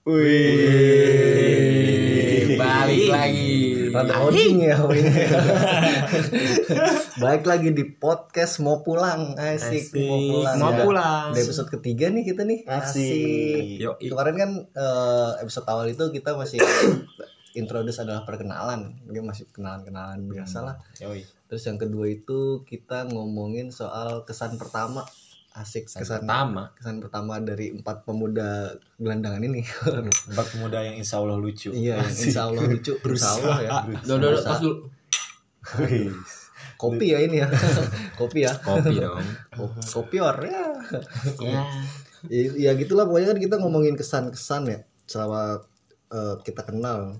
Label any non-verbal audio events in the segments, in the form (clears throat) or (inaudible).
Wih, Balik lagi. Rada outing ya. (laughs) Balik lagi di podcast mau pulang Asik, Asik. mau pulang Mau Ya. pulang. Di episode ketiga nih kita nih Asik. Yoi. Kemarin kan eh, episode awal itu kita masih (coughs) introduce adalah perkenalan Dia masih kenalan-kenalan biasa lah Yoi. Terus yang kedua itu kita ngomongin soal kesan pertama Asik, kesan, Pertama. kesan pertama dari empat pemuda gelandangan ini. (laughs) Empat pemuda yang insya Allah lucu. Iya, yang insya Allah lucu. Insya Allah ya. Duh, duh, duh, pas dulu. Kopi ya ini ya. (laughs) Kopi ya. Kopi dong. Kopior ya. Ya. ya gitulah. Pokoknya kan kita ngomongin kesan-kesan ya. Selama eh, kita kenal.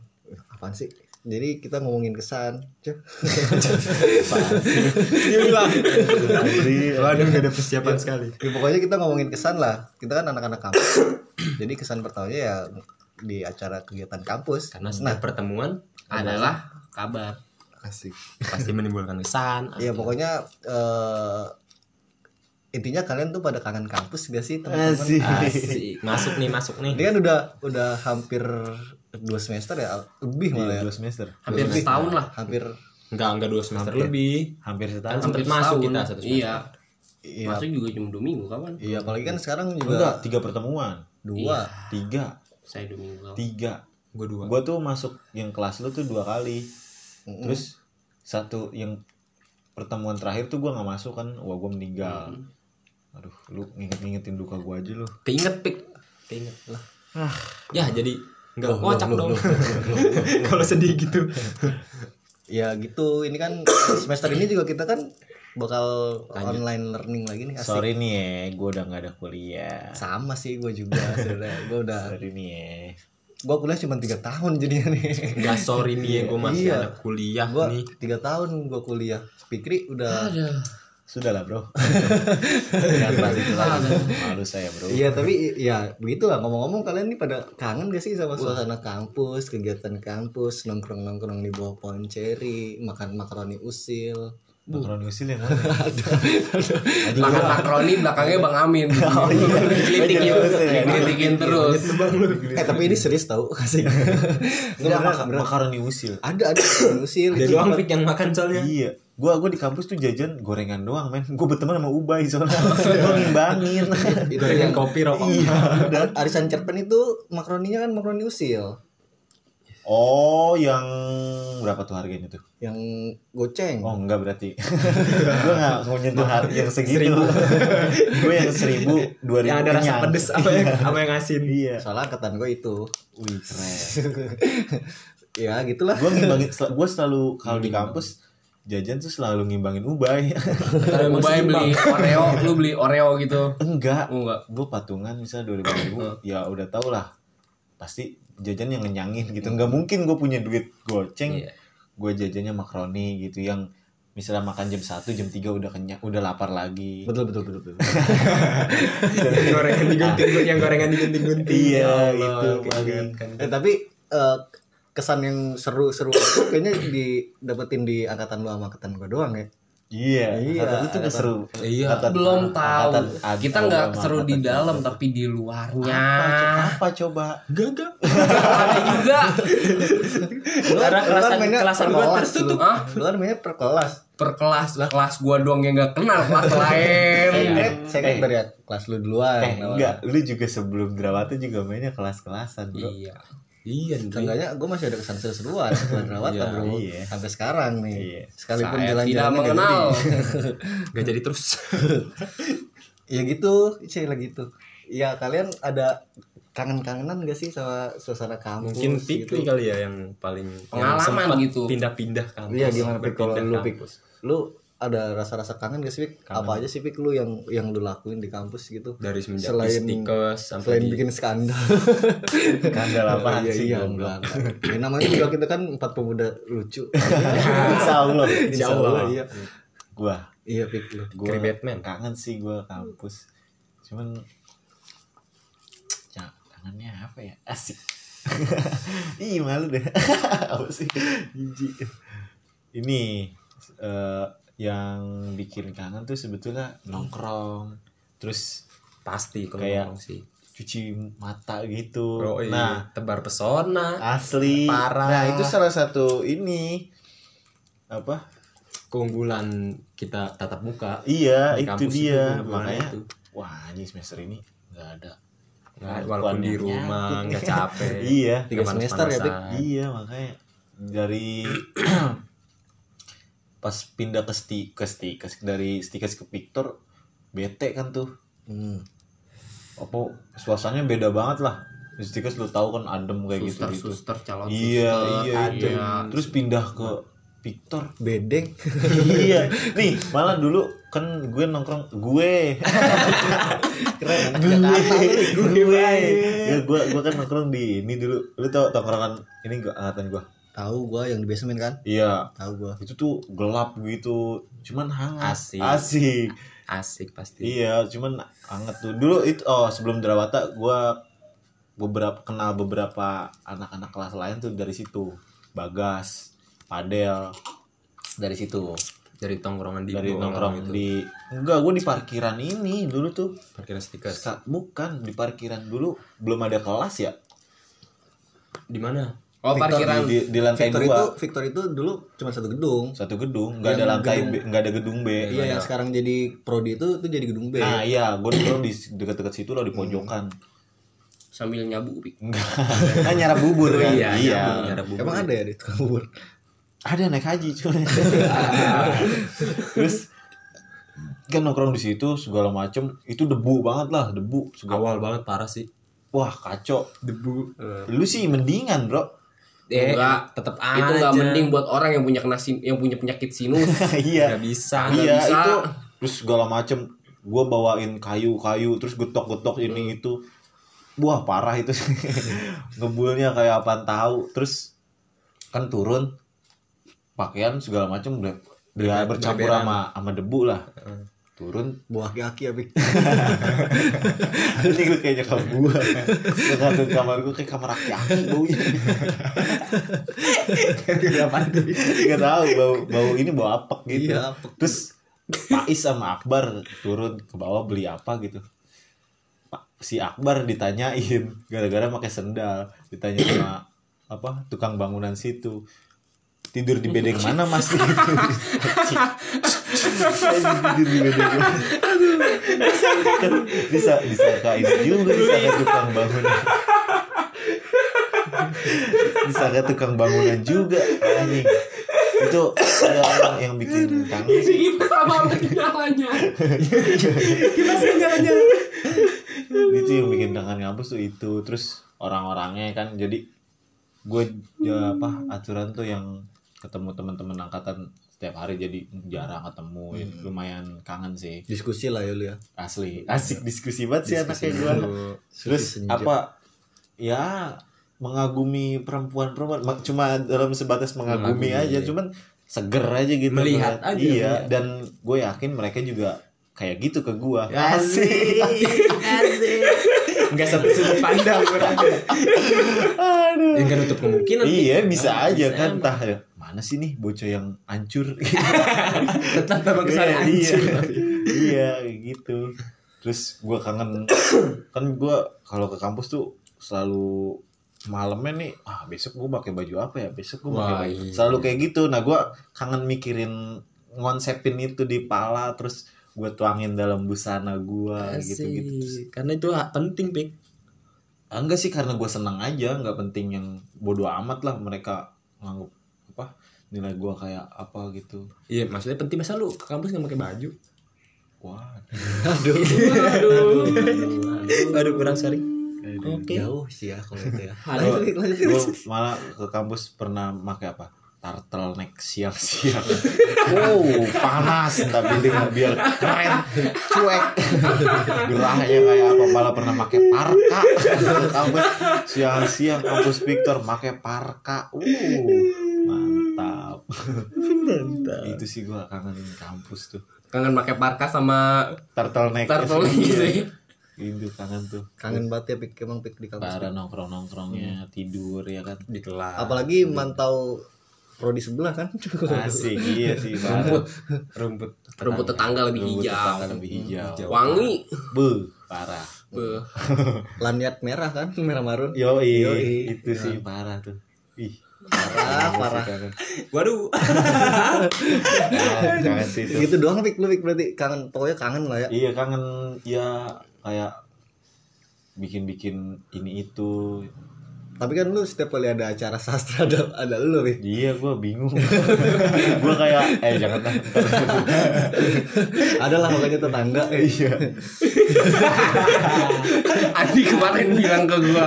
Apaan sih jadi kita ngomongin kesan Cuk. Diulang. Waduh, gak ada persiapan sekali. ya, pokoknya kita ngomongin kesan lah kita kan anak-anak kampus jadi kesan pertamanya ya di acara kegiatan kampus Karena setiap pertemuan adalah kabar. asik Pasti menimbulkan kesan. ya pokoknya eh, intinya kalian tuh pada kangen kampus gak sih teman-teman Asik. Asik. Masuk nih, masuk nih. ini kan udah udah hampir dua semester ya lebih malah ya Iya, dua semester. Hampir Lebih. setahun lah. hampir Enggak, enggak dua semester Hampir. lebih. Hampir Kan setahun. sempet Hampir masuk setahun. kita satu semester. Iya. iya Masuk juga cuma dua minggu kawan. iya apalagi kan sekarang juga Enggak, tiga pertemuan. dua Tiga. Saya dua minggu lalu. Tiga. Gue dua. Gua tuh masuk yang kelas lu tuh dua kali. Mm-mm. Terus satu yang pertemuan terakhir tuh gua nggak masuk kan. Wah, gua meninggal. Aduh, lu nginget-ngingetin duka gua aja lu. Keinget pik. Keinget lah. Ya jadi enggak loh, kocak dong. (laughs) Kalau sedih gitu. (laughs) ya gitu ini kan semester ini juga kita kan bakal Lanjut. online learning lagi nih asik Sorry nih ya, gua udah nggak ada kuliah. sama sih gue juga gue udah Sorry nih ya. gue kuliah cuma tiga tahun jadinya nih Enggak sorry nih ya gue masih Iya. ada kuliah gue nih. tiga tahun gue kuliah Pikri udah Sudah lah, Bro. (laughs) Itu lagi. Malu saya, Bro. iya tapi ya begitulah ngomong-ngomong kalian nih pada kangen gak sih sama suasana kampus kegiatan kampus nongkrong nongkrong di bawah pohon ceri makan makaroni usil Makaroni usil yang mana? (laughs) Makan makaroni belakangnya Bang Amin. (laughs) Oh iya. Dikelitikin. Dikelitikin terus. eh tapi ini serius tau kasih Enggak, makaroni usil. ada ada makaroni usil tempat- pik yang makan soalnya. Iya, gua gua di kampus tuh jajan gorengan doang, men. Gua berteman sama Ubay soalnya. (laughs) Gua ngimbangin. (laughs) itu kopi rokok. (laughs) Ar- arisan cerpen itu makaroninya kan makaroni usil Oh, yang berapa tuh harganya tuh? yang goceng Oh, enggak berarti. gua enggak mau nyentuh harga yang segitu. gua yang seribu, dua ribu. Yang ada rasa pedes apa yang apa yang asin. Iya. soalnya angkatan gue itu Wih, keren. ya gitulah Gua ngimbangin, gua selalu kalau di kampus jajan tuh selalu ngimbangin Ubay. Kalau (laughs) Ubay beli Oreo, lu beli Oreo gitu. enggak. Enggak. gue patungan misalnya dua ribu ribu ya udah tau lah pasti jajan yang ngenyangin gitu nggak mungkin gue punya duit goceng Iya. gue jajannya makaroni gitu yang misalnya makan jam 1 jam 3 udah kenyang udah lapar lagi betul betul betul, betul. gorengan digunting yang gorengan digunting gunting iya itu paling eh tapi eh, kesan yang seru-seru (coughs) kayaknya didapetin di angkatan lu sama angkatan gue doang ya iya Iya, kata itu nggak seru Iya. Angkatan- Belum tahu. angkatan Kita nggak seru di angkatan dalam kita. tapi di luarnya. apa, co- apa coba Gagak. Ada juga. (laughs) Karena kelasan- mainnya kelasan gua kelas tertutup. lu. Hah? lu kan mainnya per kelas Per kelas kelas gua doang yang nggak kenal kelas (laughs) lain. Eh, saya kan Eh. dari kelas lu duluan eh enggak lu juga sebelum Drawata juga mainnya kelas-kelasan bro Iya. Iya. Seenggaknya gue masih ada kesan seru-seruan (laughs) rawat Iya, bro iya. Sampai sekarang nih Iya. Sekalipun Saya jalan-jalannya tidak nggak mengenal. (laughs) jadi. Gak jadi terus. (laughs) Ya gitu Saya lagi gitu Ya kalian ada Kangen-kangenan gak sih sama suasana kampus Mungkin gitu? Pikri kali ya yang paling yang Pengalaman sempat gitu. Pindah-pindah kampus. Iya gimana Pik kalau lu Pik. Lu ada rasa-rasa kangen gak sih Pik? Apa aja sih Pik lu yang yang lu lakuin di kampus gitu? Dari semenjak Selain- istikes sampai Selain di- bikin skandal. Skandal apaan Iya sih iya enggak. Ya, namanya juga kita kan empat pemuda lucu. (laughs) Insya Allah Insya Allah. Iya. Gua. Iya Pik lu. Gua Batman. kangen sih gua kampus. Cuman ya kangennya apa ya? Asik. (laughs) Ih malu deh. (laughs) Apa sih? Jijik. Ini eh, yang bikin kangen tuh sebetulnya nongkrong terus pasti kalau Kayak- sih. cuci mata gitu Oh, iya. nah tebar pesona asli Parah. nah itu salah satu ini apa keunggulan kita tatap muka iya Di itu dia makanya itu. wah anjing semester ini nggak ada Nggak, walaupun di rumah nggak capek (laughs) Iya. Tiga semester ya. Iya makanya dari (clears throat) (clears throat) pas pindah ke sti ke stikes dari stikes ke Victor bete kan tuh. Hmm. apa suasananya beda banget lah. Di stikes lu tahu kan adem kayak gitu suster gitu. suster calon iya suster. iya itu iya. terus pindah ke Victor. Bedeng. iya. Nih malah dulu kan gue nongkrong gue. Keren. gue. Gue ya gue gue kan nongkrong di ini dulu. Lu tau tongkrongan ini gak angkatan gue Tahu gua yang di basement kan? iya. Tahu gua. itu tuh gelap gitu. Cuman hangat. Asik. asik. Asik pasti. Iya cuman hangat tuh. Dulu itu oh sebelum Drawata gua beberapa kenal beberapa anak-anak kelas lain tuh dari situ. Bagas Padel dari situ. Dari tongkrongan di dari bawah nongkrong gitu. di enggak gua di parkiran ini dulu tuh. Parkiran stiker. Bukan di parkiran dulu. Belum ada kelas ya? Di mana oh Victor parkiran. di, di lantai Victor dua. itu Victor itu dulu cuma satu gedung. satu gedung nggak Yang ada lantai nggak ada gedung B. Iya yang sekarang jadi prodi itu itu jadi gedung B. nah iya gue dulu di dekat-dekat situ loh di pojokan. Sambil nyabu Pik. enggak kan (laughs) nyarap bubur kan? Iya iya. nyambung, nyara bubur. Emang ada ya di tukang bubur? ada naik haji cuy. (laughs) Terus kan nongkrong di situ segala macem. Itu debu banget lah debu. Segala awal banget parah sih. Wah kacau. Debu lu sih mendingan bro eh Enggak. tetap itu aja. nggak mending buat orang yang punya kena sin- yang punya penyakit sinus. (laughs) Iya. Nggak bisa Nggak iya bisa. itu. Terus segala macem. Gue bawain kayu-kayu terus getok-getok ini itu. Wah parah itu. (laughs) Ngebulnya kayak apaan tahu. Terus kan turun pakaian segala macem udah Ber- bercampur sama sama debu lah turun Buah kaki ya, Bik. (laughs) ini gue kayak nyokap gue Nyokap ke kamar gue kayak kamar aki-aki baunya Gak tahu bau bau ini bau apek gitu. Iya, apek. terus Pais sama Akbar turun ke bawah beli apa gitu. Pak si Akbar ditanyain gara-gara pakai sendal ditanya sama apa tukang bangunan situ tidur di bedeng mana mas? (laughs) Tidur di bedeng mana? Bisa disangka ini juga disangka tukang bangunan. Disangka tukang bangunan juga anjing. Itu ada orang yang bikin kangen (laughs) sih sama nyalanya itu yang bikin kangen ngampus tuh itu. Terus orang-orangnya kan jadi gue ya apa aturan tuh yang ketemu teman-teman angkatan setiap hari jadi jarang ketemu. Ya, lumayan kangen sih. Diskusi lah ya lu ya. asli. Asik diskusi banget sih anaknya gue terus senja. apa? Ya mengagumi perempuan-perempuan. Ma- cuma dalam sebatas mengagumi, Mengagumi. aja cuman seger aja gitu. Melihat aja, iya melihat. dan gue yakin mereka juga kayak gitu ke gue asik. Asik. Nggak satu sudut pandang berarti Aduh. yang kan nutup kemungkinan. Iya bisa aja bisa kan entah ya mana sih nih bocah yang hancur? (laughs) Tetap memang ke sana iya, iya. hancur. Iya kayak gitu. Terus gue kangen kan gue kalau ke kampus tuh selalu malamnya nih ah besok gue pakai baju apa ya? Besok gue pakai baju iya. selalu kayak gitu. Nah gue kangen mikirin ngonsepin itu di pala terus gue tuangin dalam busana gue gitu gitu karena itu penting pik. Ah, enggak sih karena gue senang aja. Nggak penting yang bodoh amat lah mereka nganggap apa nilai gue kayak apa gitu. Iya maksudnya penting masa lu ke kampus nggak pakai baju? Wah (laughs) aduh. Aduh. Aduh kurang sering oke. Jauh sih ya kalau itu ya. (laughs) Gua- lanjut. gue malah ke kampus pernah pakai apa? Turtleneck siap-siap (laughs) wow panas. Tapi dengan biar keren. Cuek. Gerahnya kayak apa? Malah pernah pakai parka. Ke kampus. Siang-siang kampus Victor pakai parka. Uh mantap mantap itu sih gue kangenin kampus tuh. Kangen pakai parka sama turtleneck turtle gitu ya itu kangen tuh. Kangen banget ya Pik, emang Pik di kampus. para nongkrong nongkrongnya tidur ya kan? Di kelas. Apalagi mantau prodi sebelah kan. asik (laughs) iya sih rumput. rumput rumput tetangga. Lebih Rumput hijau. tetangga lebih hijau. Wangi. Be, parah. Beuh. (laughs) Lanyard merah kan, merah marun. Yo, Yoi. itu sih parah tuh. Ih, Parah, parah. Waduh. Kangen sih itu. Gitu doang Pik, lu Pik, berarti kangen, pokoknya kangen lah ya. Iya kangen ya kayak bikin-bikin ini itu. Tapi kan lu setiap kali ada acara sastra ada ada lu Pik. Iya, gua bingung. gua kayak eh jangan lah. Ada lah makanya tetangga. Iya. Andi kemarin bilang ke gua,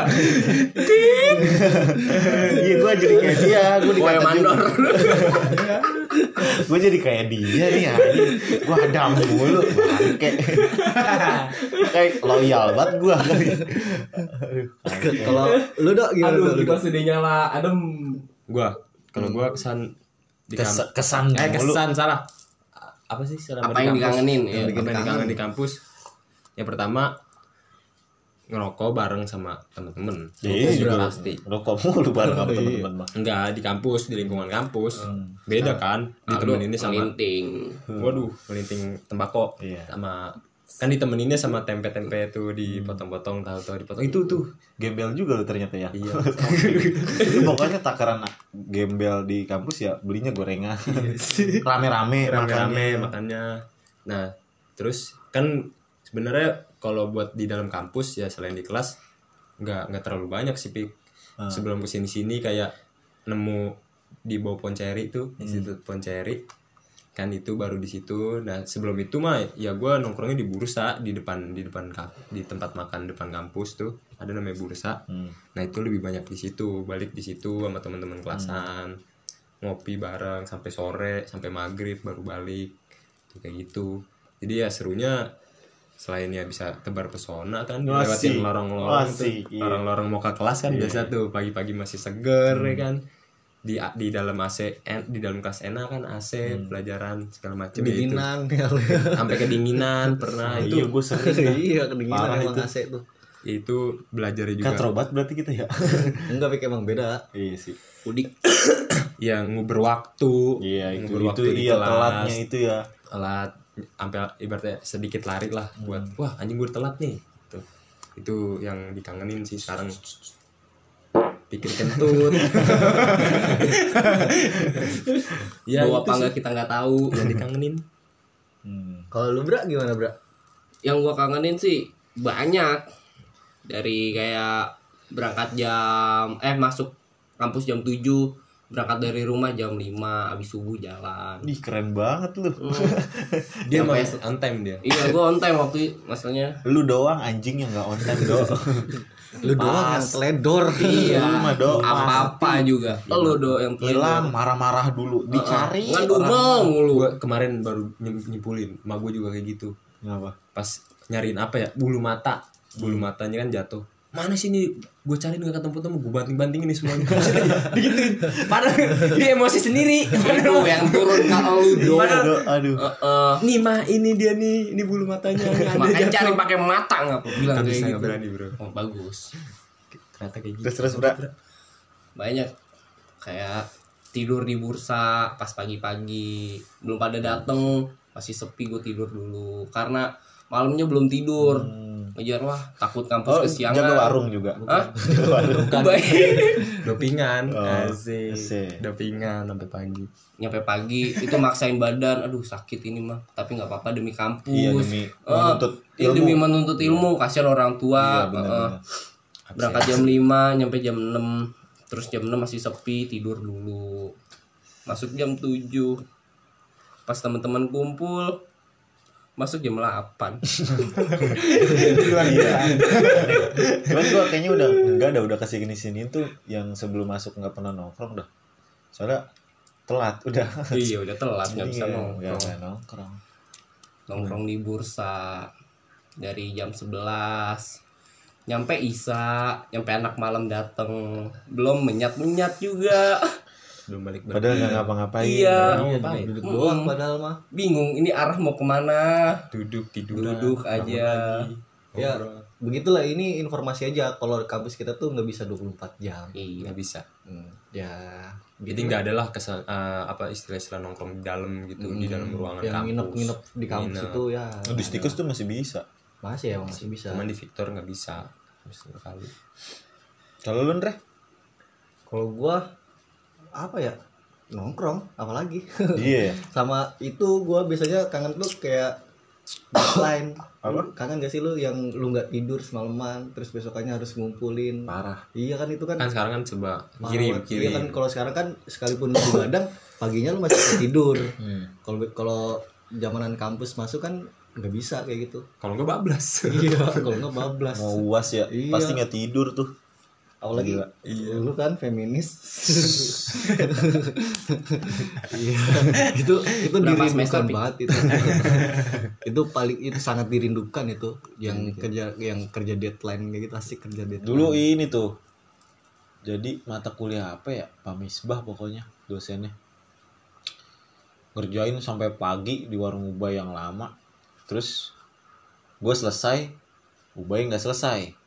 Iya, gua jadi kayak dia, gua "Woy dikata mandor." gue jadi kayak dia nih anjing gue hadam mulu bangke kayak loyal banget gue kali Kalau lu dok gimana Aduh, Dok? Lu, di Dok? pas udah nyala adem. Gua kalau gua kesan di kamp- Kes- kesan eh kesan salah. Apa sih Apa yang dikangenin, Yang ya. bikin Bikin dikangen kangen. di kampus. Yang pertama ngerokok bareng sama temen-temen. Ya, ini juga pasti. rokok mulu bareng sama Iya. teman-teman mah Enggak di kampus, di lingkungan kampus. Hmm. Beda kan? Ditemeninnya sama Melinting. Waduh, melinting tembakau Iya. sama kan ditemeninnya sama tempe-tempe tuh dipotong-potong tahu-tahu dipotong itu tuh gembel juga lu ternyata ya iya Itu (laughs) pokoknya takaran gembel di kampus ya belinya gorengan rame-rame rame-rame makannya. makannya nah terus kan sebenarnya kalau buat di dalam kampus ya selain di kelas nggak nggak terlalu banyak sih Pik. Ah. sebelum ke sini sini kayak nemu di bawah Ponceri tuh Hmm. Institut Ponceri kan itu baru di situ nah sebelum itu mah ya gue nongkrongnya di bursa di depan di depan di tempat makan depan kampus tuh ada namanya bursa Hmm. nah itu lebih banyak di situ balik di situ sama teman-teman kelasan ngopi bareng sampai sore sampai maghrib baru balik tuh kayak gitu jadi ya serunya selain ya bisa tebar pesona kan Asik. lewatin lorong-lorong tuh iya. lorong-lorong mau ke kelas kan Iya. biasa tuh pagi-pagi masih seger ya kan di di dalam AC en- di dalam kelas enak kan AC pelajaran segala macam ya itu kedinginan ya (laughs) sampai kedinginan pernah Nah, itu iya gue sering (laughs) dah. iya kedinginan Parah emang itu. AC tuh. ya itu belajar juga katrobat berarti kita ya (laughs) Enggak Pik emang beda. iya sih Udik. (coughs) yang nguber waktu iya itu itu iya telatnya itu ya telat sampai ibaratnya sedikit lari lah buat wah anjing gue telat nih itu itu yang dikangenin sih sekarang pikir kentut (laughs) ya Bawa apa sih enggak kita nggak tahu. yang dikangenin hmm. Kalau lu Bra gimana Bra? Yang gua kangenin sih banyak. Dari kayak berangkat jam eh masuk kampus jam 7, berangkat dari rumah jam 5, habis subuh jalan. Ih keren banget lu Hmm. (laughs) dia Sampai- on time dia Iya, gua on time waktu masalahnya. lu doang anjing yang nggak on time (laughs) do Lu doang yang teledor. Iya. Lu mah do Apa-apa juga. Lu do yang hilang marah-marah dulu dicari Ngandumel orang. mulu. gua kemarin baru nyim- nyimpulin emak gue juga kayak gitu Kenapa? pas nyariin apa ya bulu mata bulu matanya kan jatuh mana sih ini? Gue cari nggak ketemu ketemu. Gue banting bantingin nih semuanya. Digituin padahal dia emosi sendiri. Itu yang turun kalau lu do. aduh. Heeh. nih mah ini dia nih ini bulu matanya yang ada Makanya cari pakai mata nggak bilang Nggak kayak gitu. nggak berani bro. Oh, bagus. ternyata kayak gitu. terus terus bra? Banyak. Kayak tidur di bursa pas pagi-pagi. Belum pada dateng. Masih sepi gue tidur dulu. Karena malamnya belum tidur. Hmm. Ngejar wah takut kampus oh kesiangan jaga warung juga. Hah? (laughs) jaga warung. Bukan. (laughs) Dopingan. Oh, asik. asik. dopingan sampai pagi. Nyampe pagi itu maksain badan. Aduh sakit ini mah. Tapi nggak apa-apa demi kampus. Iya demi Eh, menuntut iya, ilmu. demi menuntut ilmu. Kasihan orang iya tua. Benar Heeh. benar berangkat jam 5 nyampe jam 6 terus jam 6 masih sepi tidur dulu. Masuk jam 7 pas teman-teman kumpul masuk jam 8 iya. cuman gua kayaknya udah enggak ada udah kasih gini sini tuh yang sebelum masuk nggak pernah nongkrong dah. Soalnya telat udah. Iya udah telat nggak bisa Iya, nongkrong. bisa nongkrong. Nongkrong di bursa dari jam 11 nyampe Isa nyampe anak malam dateng. Belum menyat menyat juga belum balik padahal nggak ngapa-ngapain Iya. Iya, ngapain? duduk doang padahal mah. bingung ini arah mau ke mana duduk tidur Duduk aja. Ya, begitulah ini informasi aja kalau kampus kita tuh nggak bisa 24 jam. iya nggak bisa Hmm, ya jadi nggak ada lah kesan eh, apa istilah-istilah nongkrong di dalam gitu di dalam ruangan yang kampus nginep-nginep di kampus Nginep. itu ya. Oh, di stikus tuh masih bisa masih ya masih bisa cuman di Victor nggak bisa kali Kalau lu kalau gua apa ya nongkrong apalagi Iya. (laughs) sama itu gua biasanya kangen tuh kayak deadline (coughs) Apa? kangen gak sih lu yang lu nggak tidur semalaman terus besokannya harus ngumpulin Parah. iya kan itu kan kan sekarang kan coba kirim banget. kirim iya kan kalau sekarang kan sekalipun lu begadang (coughs) paginya lu masih bisa tidur Hmm. kalau kalau zamanan kampus masuk kan nggak bisa kayak gitu kalau nggak bablas iya (laughs) kalau nggak bablas Mau uas ya, Iya. pasti nggak tidur tuh. Apalagi Gila. iya. lu kan feminis iya itu itu Berapa dirindukan banget itu itu paling itu sangat dirindukan itu yang kerja yang kerja deadline kayak gitu asik kerja deadline Dulu ini tuh. Jadi mata kuliah apa ya? Pak Misbah pokoknya dosennya. Ngerjain sampai pagi di warung Ubay yang lama. Terus gue selesai, Ubay nggak selesai.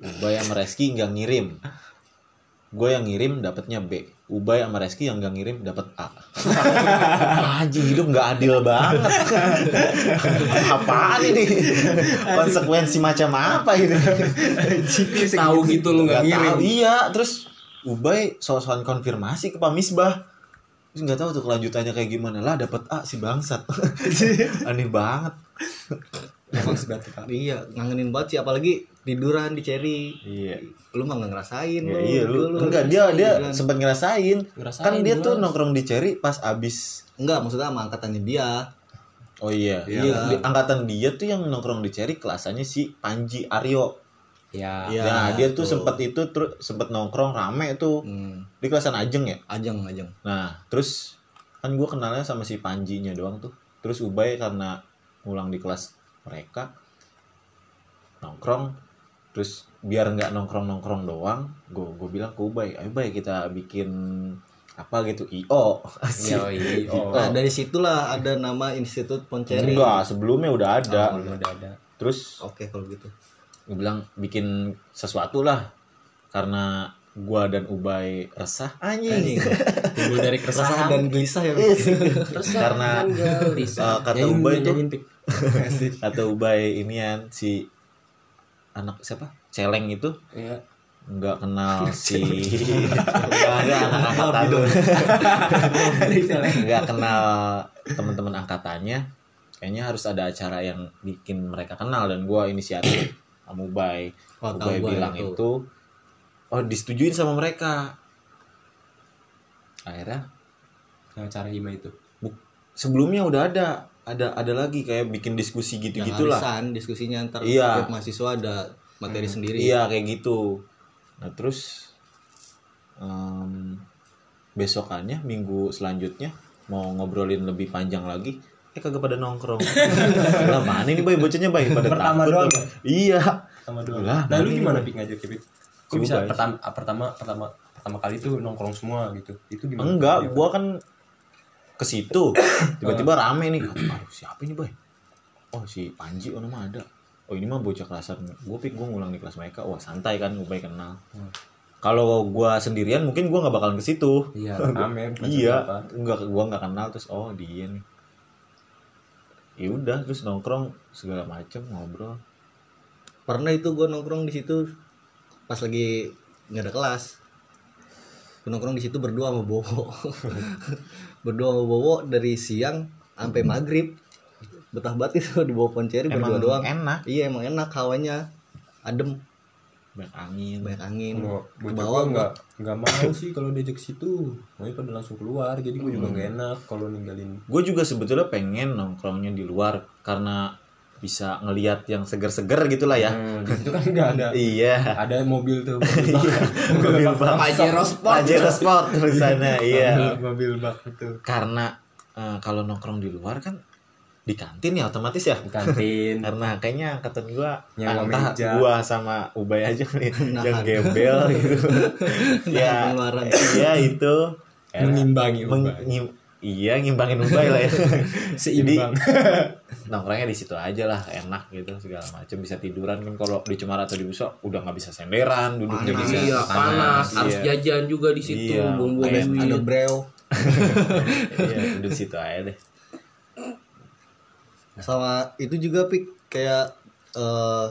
Ubay sama Reski nggak ngirim. Gue yang ngirim dapatnya B. Ubay sama Reski yang nggak ngirim dapat A. (laughs) Anjing hidup nggak adil banget. (laughs) Apaan ini? Konsekuensi macam apa ini? tahu gitu lu nggak ngirim tahu, iya terus Ubay soal-soal konfirmasi ke Pak Misbah terus nggak tahu tuh kelanjutannya kayak gimana lah dapat A si bangsat (laughs) aneh banget emang iya ngangenin banget sih apalagi tiduran di Cherry. Iya. Lu mah nggak ngerasain Ya, lu iya lu dulu. enggak dia dia sempat ngerasain. Ngerasain kan dia tuh nongkrong di Cherry pas abis. Enggak maksudnya sama angkatannya dia. Oh iya. Iya. iya di- angkatan dia tuh yang nongkrong di Cherry kelasannya si Panji Aryo. Ya Iya, nah dia tuh tuh. sempet itu terus sempet nongkrong rame tuh. Hmm, di kelasan Ajeng ya? Ajeng ajeng. Nah, terus kan gue kenalnya sama si Panjinya doang tuh. Terus Ubay karena ngulang di kelas mereka nongkrong, terus biar nggak nongkrong nongkrong doang, gue gue bilang ke Ubay, ayo Bay kita bikin apa gitu io (laughs) Asik. Oh. nah dari situlah ada nama Institut Ponceri enggak sebelumnya udah ada. Oh, udah ada. Terus oke kalau gitu. gue bilang bikin sesuatu lah karena gua dan Ubay resah. Anjing. (laughs) Timbul dari resah keresahan dan gelisah ya (laughs) karena uh, kata Ubay tuh kata Ubay inian si anak siapa? Celeng itu ya nggak kenal (laughs) si nggak ada anak angkatan lu. Nggak kenal teman-teman angkatannya. Kayaknya harus ada acara yang bikin mereka kenal. Dan gua inisiatif (coughs) sama Ubay Oh, Ubay gua bilang itu. itu. Oh disetujuin sama mereka. Akhirnya? Yang cara hima itu? Sebelumnya udah ada ada ada lagi kayak bikin diskusi gitu yang gitulah arisan diskusinya antar Iya. tiap mahasiswa ada materi sendiri Iya kayak gitu. Nah terus em, besokannya minggu selanjutnya mau ngobrolin lebih panjang lagi, eh kagak pada nongkrong. (laughs) lah mana ini boy bocahnya boy pada Pertama takut doang loh. Iya. sama doang Lah, nah lu mana gimana pik ngajak pik kok bisa pertama pertama pertama pertama kali tuh nongkrong semua gitu itu gimana Enggak, Iya. gua kan ke situ (coughs) tiba-tiba rame nih. Aduh, siapa ini boy? Oh si Panji oh nama ada. Oh ini mah bocah kelasan. Gue pik gue ngulang di kelas mereka. Wah santai kan, gue baik kenal. Hmm. Kalau gua sendirian mungkin gua nggak bakalan ke situ. iya (laughs) rame iya siapa. enggak gua nggak kenal terus oh dia nih ya udah terus nongkrong segala macem ngobrol pernah itu gue nongkrong di situ pas lagi nggak ada kelas nongkrong di situ berdua sama Bowo (laughs) berdua sama Bowo dari siang sampai maghrib. Betah banget itu (laughs) di bawah ponceri berdua emang doang. enak. Iya emang enak hawanya. Adem. Banyak angin. Banyak angin. Mau ke bocah bawah gua. nggak nggak mau sih kalau diajak situ. Mau pada langsung keluar jadi gue juga Hmm. nggak enak kalau ninggalin. Gue juga sebetulnya pengen nongkrongnya di luar karena bisa ngelihat yang seger-seger gitu lah ya. Hmm, di situ kan nggak ada. Iya. Ada mobil tuh mobil bak. Pajero Sport. Pajero Sport di sana iya. mobil bak itu. Karena eh, kalau nongkrong di luar kan di kantin ya otomatis ya. Di kantin. (laughs) Karena kayaknya angkatan gua Nyewa entah meja. gua sama Ubay aja nih (laughs) Nahan. yang gembel gitu. (laughs) Ya pengeluaran. iya itu. Mengimbangi Meng- Ubay. ngim- iya ngimbangin Ubay lah ya. (laughs) Seimbang. (laughs) nongkrongnya di situ aja lah enak gitu segala macam bisa tiduran kan kalau di Cemara atau di Buso udah nggak bisa senderan duduknya Panas. bisa iya panas. harus iya. jajan juga di situ Iya, duit ada breo (laughs) iya duduk situ aja deh. Sama itu juga pik kayak eh,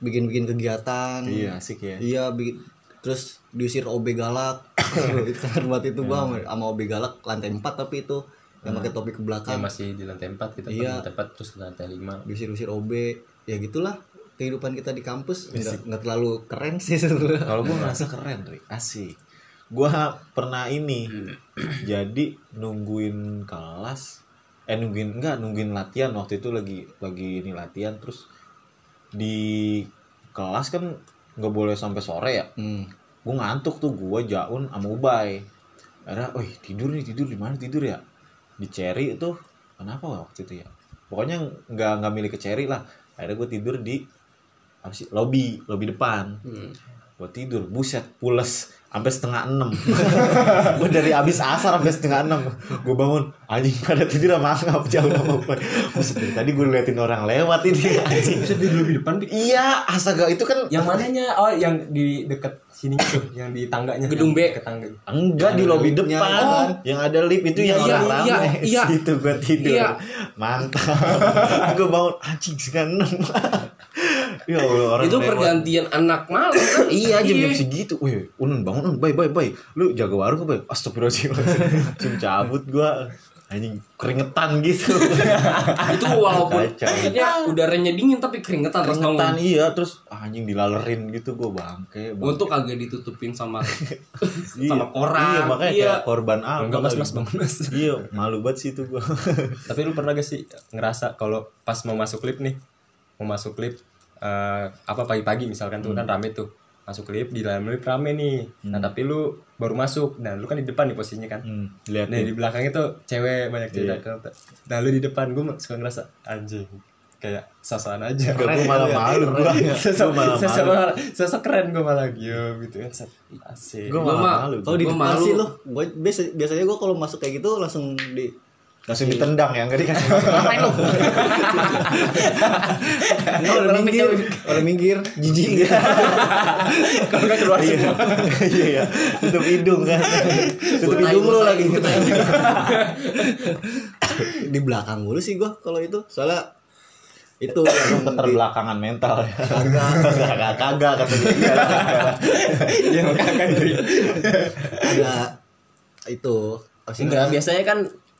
bikin-bikin kegiatan. Iya, asik ya. iya bikin terus diusir OB galak. (coughs) Itu sangat buat itu gua sama- sama OB galak lantai 4 tapi itu yang pakai topi ke belakang. Masih di lantai 4 kita Iya. lantai 4 terus lantai 5 diusir-usir OB ya gitulah kehidupan kita di kampus. Nggak nggak terlalu keren sih sebenarnya. Kalau gue (laughs) ngerasa keren, Ri. Asik. Gue pernah ini. (clears throat) jadi nungguin kelas eh nungguin enggak nungguin latihan. Waktu itu lagi lagi ini latihan terus di kelas kan nggak boleh sampai sore ya? Hmm. gue ngantuk tuh gue jaun sama ubay. Akhirnya wih tidur nih tidur di mana tidur ya? Di Cherry itu kenapa waktu itu ya? Pokoknya nggak nggak milik ke Cherry lah. Akhirnya gue tidur di apa sih lobby lobby depan. Hmm. Gue tidur buset pules sampai setengah enam (laughs) gue dari abis asar sampai setengah enam gue bangun anjing pada tidur sama ngap jauh sama gue buset dari tadi gue liatin orang lewat ini anjing bisa tidur di depan iya astaga itu kan yang mananya oh yang di dekat sini tuh yang di tangganya Gedung B. ke tangga Enggak di lobi depan. Oh. Yang ada lift itu yang Iya, orang iya, (laughs) rame. iya. Situ gua tidur. Iya. Mantap. (laughs) gua bangun anjing setengah enam. Ya Allah orang itu lewat. pergantian anak malam kan (laughs) Iya jam-jam segitu. Wih, Unun bangun Unun, bye bye bye. Lu jaga warung apa? Astagfirullahaladzim. Langsung cabut gua. Anjing keringetan gitu. (laughs) itu walaupun maksudnya udaranya dingin tapi keringetan keringetan bangun iya terus anjing dilalerin gitu gua bangke. bangke. untuk kagak ditutupin sama (laughs) Iya. sama koran Iya, makanya iya. kayak korban apa. enggak mas lagi. mas bangun mas Iya, malu banget sih itu gua. tapi lu pernah gak sih ngerasa kalau pas mau masuk lift nih mau masuk lift eh, apa pagi-pagi misalkan tuh kan rame tuh masuk lift di dalam lift rame nih nah tapi lu baru masuk dan lu kan di depan nih posisinya kan Hmm, lihat Nah di belakang itu cewek banyak cewek Iya. cakep. Nah lu di depan gue suka ngerasa anjing kayak sosokan aja. Gue (laughs) malah malu gue (laughs) Sosok, Gue malah sosok, malu sosok keren gue malah gitu gitu kan. Asik. Gue Gua malah malu kalau di Gua depan malu. sih lo biasa biasanya gua kalau masuk kayak gitu langsung di Langsung ditendang ya Gak dikasih masuk ngapain lo Nggak, udah minggir. udah minggir jijik. Kalau nggak keluar Iya semua. Iya iya Tutup hidung kan. Tutup hidung lu lagi. (laughs) di belakang mulu sih gua kalau itu. Soalnya itu yang Keterbelakangan mental ya. Kagak. Kagak kagak kata dia. Ya makanya Dri. ada itu. Enggak biasanya kan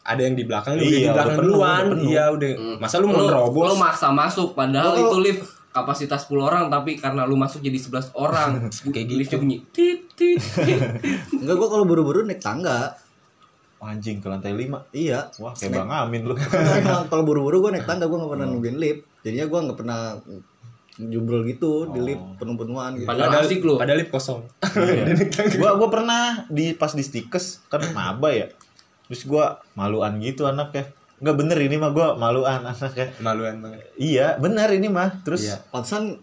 ada yang di belakang lu udah Iya, di belakang udah penuh, duluan. udah penuh. Iya udah. Masa lu mau lu, nerobos? lu maksa masuk padahal Lu- itu lift kapasitas 10 orang tapi karena lu masuk jadi 11 orang. (laughs) Kayak gitu. liftnya bunyi tit tit (laughs) tit. enggak gua kalau buru-buru naik tangga. Anjing ke lantai 5 iya. Wah kayak Bang Amin lu. Kalau buru-buru gue naik tangga gue nggak pernah nungguin lift. Jadinya gue nggak pernah jubrol gitu di lift penuh-penuhan gitu. Padahal asik lu. Padahal lift kosong. (laughs) Gue gua pernah di pas di stikes Kan maba ya Terus gua maluan gitu anaknya Enggak bener ini mah gua maluan anaknya Maluan banget. Iya bener ini mah. Terus Iya. pantesan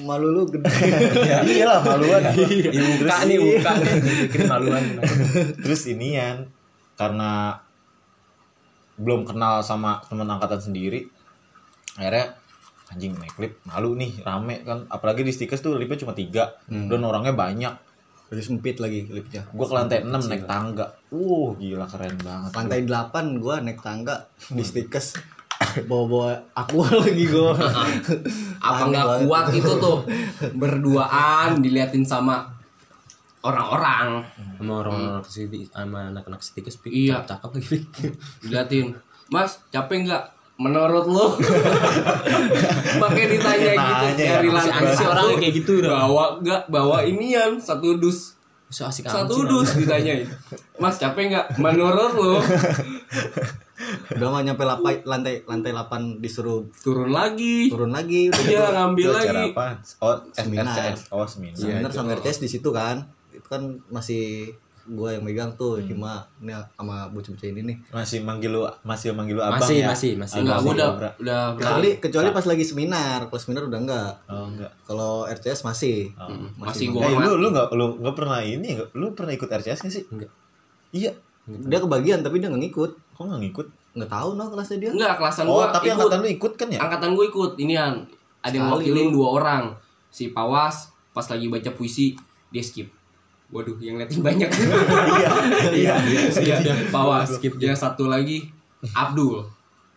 malu lu gede. (laughs) Iya. Lah maluan. Iya, buka nih, buka nih. Bikin maluan. Terus inian karena belum kenal sama teman angkatan sendiri, akhirnya anjing naik lift malu nih rame kan. Apalagi di stikers tuh liftnya cuma tiga dan orangnya banyak Lebih sempit lagi liftnya. Gua ke lantai 6 naik tangga. Uh gila keren banget. Lantai 8 gue naik tangga (laughs) di stikes. Bawa-bawa aku (laughs) lagi gue (laughs) apa nggak kuat itu tuh? Berduaan diliatin sama orang-orang. Sama orang-orang ke sini sama anak-anak stikes. Iya. Cakep lagi diliatin. Mas capek nggak menurut lo (laughs) makanya ditanya gitu Nanya ya, lantai satu, orangnya kayak gitu dah. bawa nggak bawa inian satu dus So asik satu dus ditanyain mas capek nggak menurut lo (laughs) udah mah nyampe lapai, lantai lantai 8 disuruh turun lagi turun lagi udah iya gitu. ngambil Itu lagi acara apa? Oh, Seminar. RCS. Oh, seminar. seminar sama RTS di situ kan itu kan masih gue yang megang tuh Hmm. cuma ini sama bocah-bocah ini nih Masih manggil lu masih manggil lu abang Masih, ya? masih, masih. Abang enggak udah udah kecuali kecuali pas lagi seminar kalau seminar udah enggak Oh, enggak. kalau RTS masih Oh. Mm, Masih masih Eh, gua lu lu enggak lu enggak pernah ini enggak lu pernah ikut RCS nggak sih? Enggak. Iya. dia kebagian tapi dia nggak ngikut Kok enggak ngikut? nggak tahu no kelasnya dia enggak kelasan Oh, gua tapi ikut angkatan lu ikut kan ya? angkatan gue ikut ini kan ada yang wakilin dua orang si Pawas pas lagi baca puisi dia skip waduh yang liatin banyak (laughs) Iya. Iya. iya Pawas Skip skip yang satu lagi Abdul